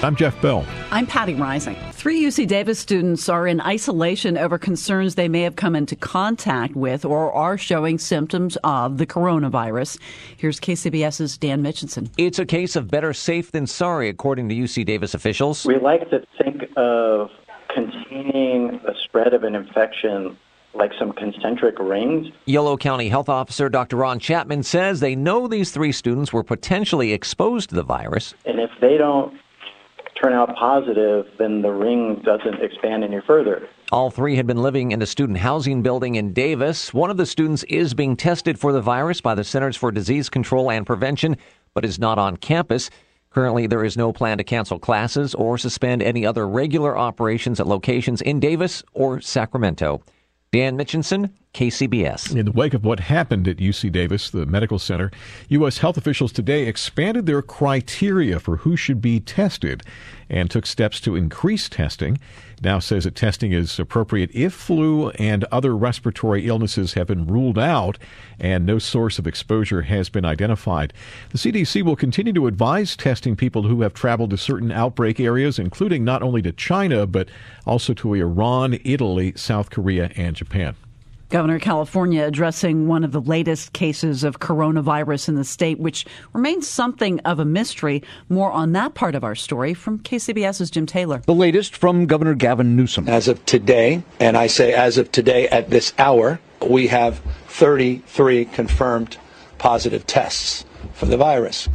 I'm Jeff Bell. I'm Patti Reising. Three UC Davis students are in isolation over concerns they may have come into contact with or are showing symptoms of the coronavirus. Here's KCBS's Dan Mitchinson. It's a case of better safe than sorry, according to UC Davis officials. We like to think of containing the spread of an infection like some concentric rings. Yolo County Health Officer Dr. Ron Chapman says they know these three students were potentially exposed to the virus. And if they don't turn out positive, then the ring doesn't expand any further. All three had been living in a student housing building in Davis. One of the students is being tested for the virus by the Centers for Disease Control and Prevention, but is not on campus. Currently, there is no plan to cancel classes or suspend any other regular operations at locations in Davis or Sacramento. Dan Mitchinson, KCBS. In the wake of what happened at UC Davis, the medical center, U.S. health officials today expanded their criteria for who should be tested and took steps to increase testing. Now says that testing is appropriate if flu and other respiratory illnesses have been ruled out and no source of exposure has been identified. The CDC will continue to advise testing people who have traveled to certain outbreak areas, including not only to China, but also to Iran, Italy, South Korea, and Japan. Governor of California addressing one of the latest cases of coronavirus in the state, which remains something of a mystery. More on that part of our story from KCBS's Jim Taylor. The latest from Governor Gavin Newsom. As of today, and I say as of today at this hour, we have 33 confirmed positive tests for the virus.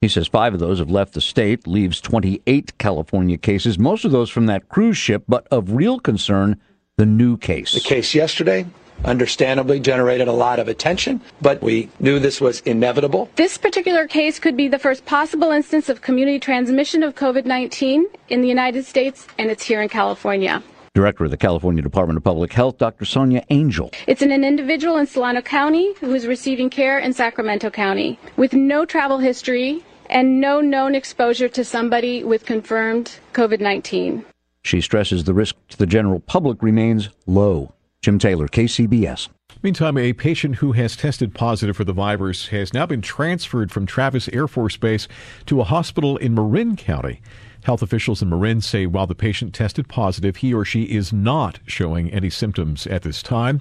He says five of those have left the state, leaves 28 California cases, most of those from that cruise ship, but of real concern, the new case. The case yesterday understandably generated a lot of attention, but we knew this was inevitable. This particular case could be the first possible instance of community transmission of COVID 19 in the United States, and it's here in California. Director of the California Department of Public Health, Dr. Sonia Angell. It's an individual in Solano County who is receiving care in Sacramento County with no travel history and no known exposure to somebody with confirmed COVID 19. She stresses the risk to the general public remains low. Jim Taylor, KCBS. Meantime, a patient who has tested positive for the virus has now been transferred from Travis Air Force Base to a hospital in Marin County. Health officials in Marin say while the patient tested positive, he or she is not showing any symptoms at this time.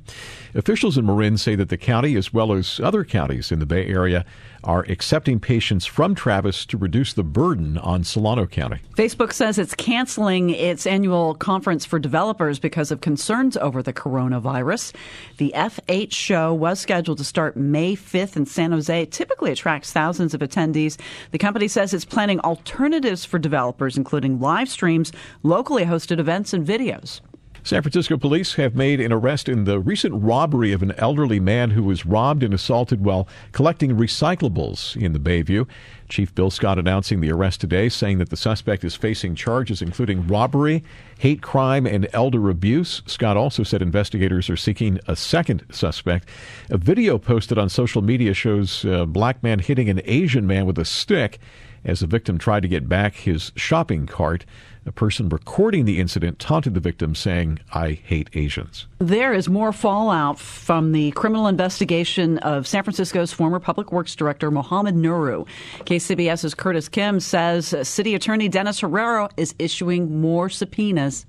Officials in Marin say that the county, as well as other counties in the Bay Area, are accepting patients from Travis to reduce the burden on Solano County. Facebook says it's canceling its annual conference for developers because of concerns over the coronavirus. The F8 show was scheduled to start May 5th in San Jose. It typically attracts thousands of attendees. The company says it's planning alternatives for developers, including live streams, locally hosted events, and videos. San Francisco police have made an arrest in the recent robbery of an elderly man who was robbed and assaulted while collecting recyclables in the Bayview. Chief Bill Scott announcing the arrest today, saying that the suspect is facing charges including robbery, hate crime, and elder abuse. Scott also said investigators are seeking a second suspect. A video posted on social media shows a black man hitting an Asian man with a stick as the victim tried to get back his shopping cart. a person recording the incident taunted the victim, saying, I hate Asians. There is more fallout from the criminal investigation of San Francisco's former public works director, Mohammed Nuru. KCBS's Curtis Kim says City Attorney Dennis Herrera is issuing more subpoenas.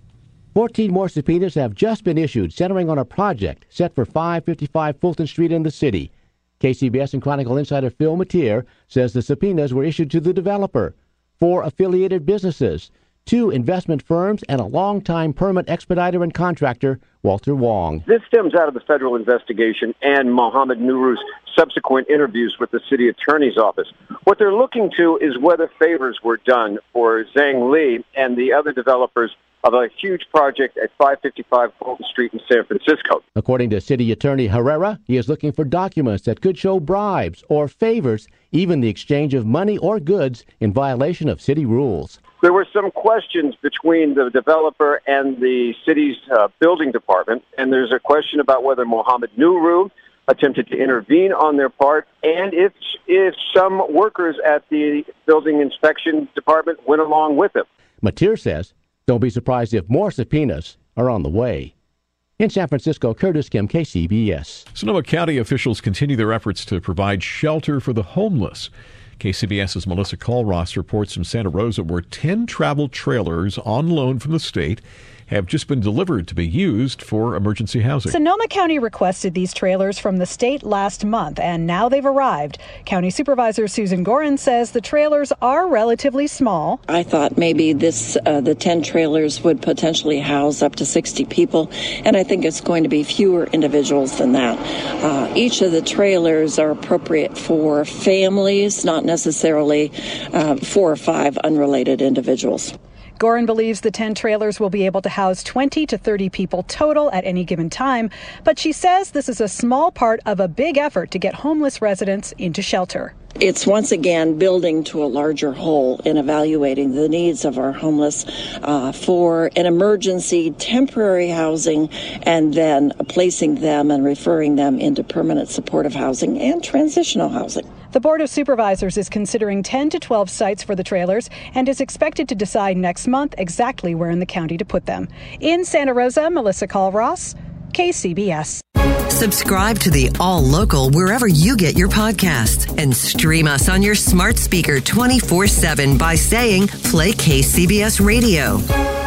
14 more subpoenas have just been issued centering on a project set for 555 Fulton Street in the city. KCBS and Chronicle insider Phil Matier says the subpoenas were issued to the developer, four affiliated businesses, two investment firms, and a longtime permit expediter and contractor, Walter Wong. This stems out of the federal investigation and Mohammed Nuru's subsequent interviews with the city attorney's office. What they're looking to is whether favors were done for Zhang Li and the other developers of a huge project at 555 Fulton Street in San Francisco. According to City Attorney Herrera, he is looking for documents that could show bribes or favors, even the exchange of money or goods in violation of city rules. There were some questions between the developer and the city's uh, building department, and there's a question about whether Mohammed Nuru attempted to intervene on their part, and if if some workers at the building inspection department went along with him. Matier says, "Don't be surprised if more subpoenas are on the way." In San Francisco, Curtis Kim, KCBS. Sonoma County officials continue their efforts to provide shelter for the homeless. KCBS's Melissa Culross reports from Santa Rosa where 10 travel trailers on loan from the state have just been delivered to be used for emergency housing. Sonoma County requested these trailers from the state last month, and now they've arrived. County Supervisor Susan Gorin says the trailers are relatively small. I thought maybe this uh, the 10 trailers would potentially house up to 60 people, and I think it's going to be fewer individuals than that. Uh, each of the trailers are appropriate for families, not necessarily uh, four or five unrelated individuals. Gorin believes the 10 trailers will be able to house 20 to 30 people total at any given time, but she says this is a small part of a big effort to get homeless residents into shelter. It's once again building to a larger whole in evaluating the needs of our homeless uh, for an emergency temporary housing and then placing them and referring them into permanent supportive housing and transitional housing. The Board of Supervisors is considering 10 to 12 sites for the trailers and is expected to decide next month exactly where in the county to put them. In Santa Rosa, Melissa Culross, KCBS. Subscribe to the All Local wherever you get your podcasts and stream us on your smart speaker 24 7 by saying Play KCBS Radio.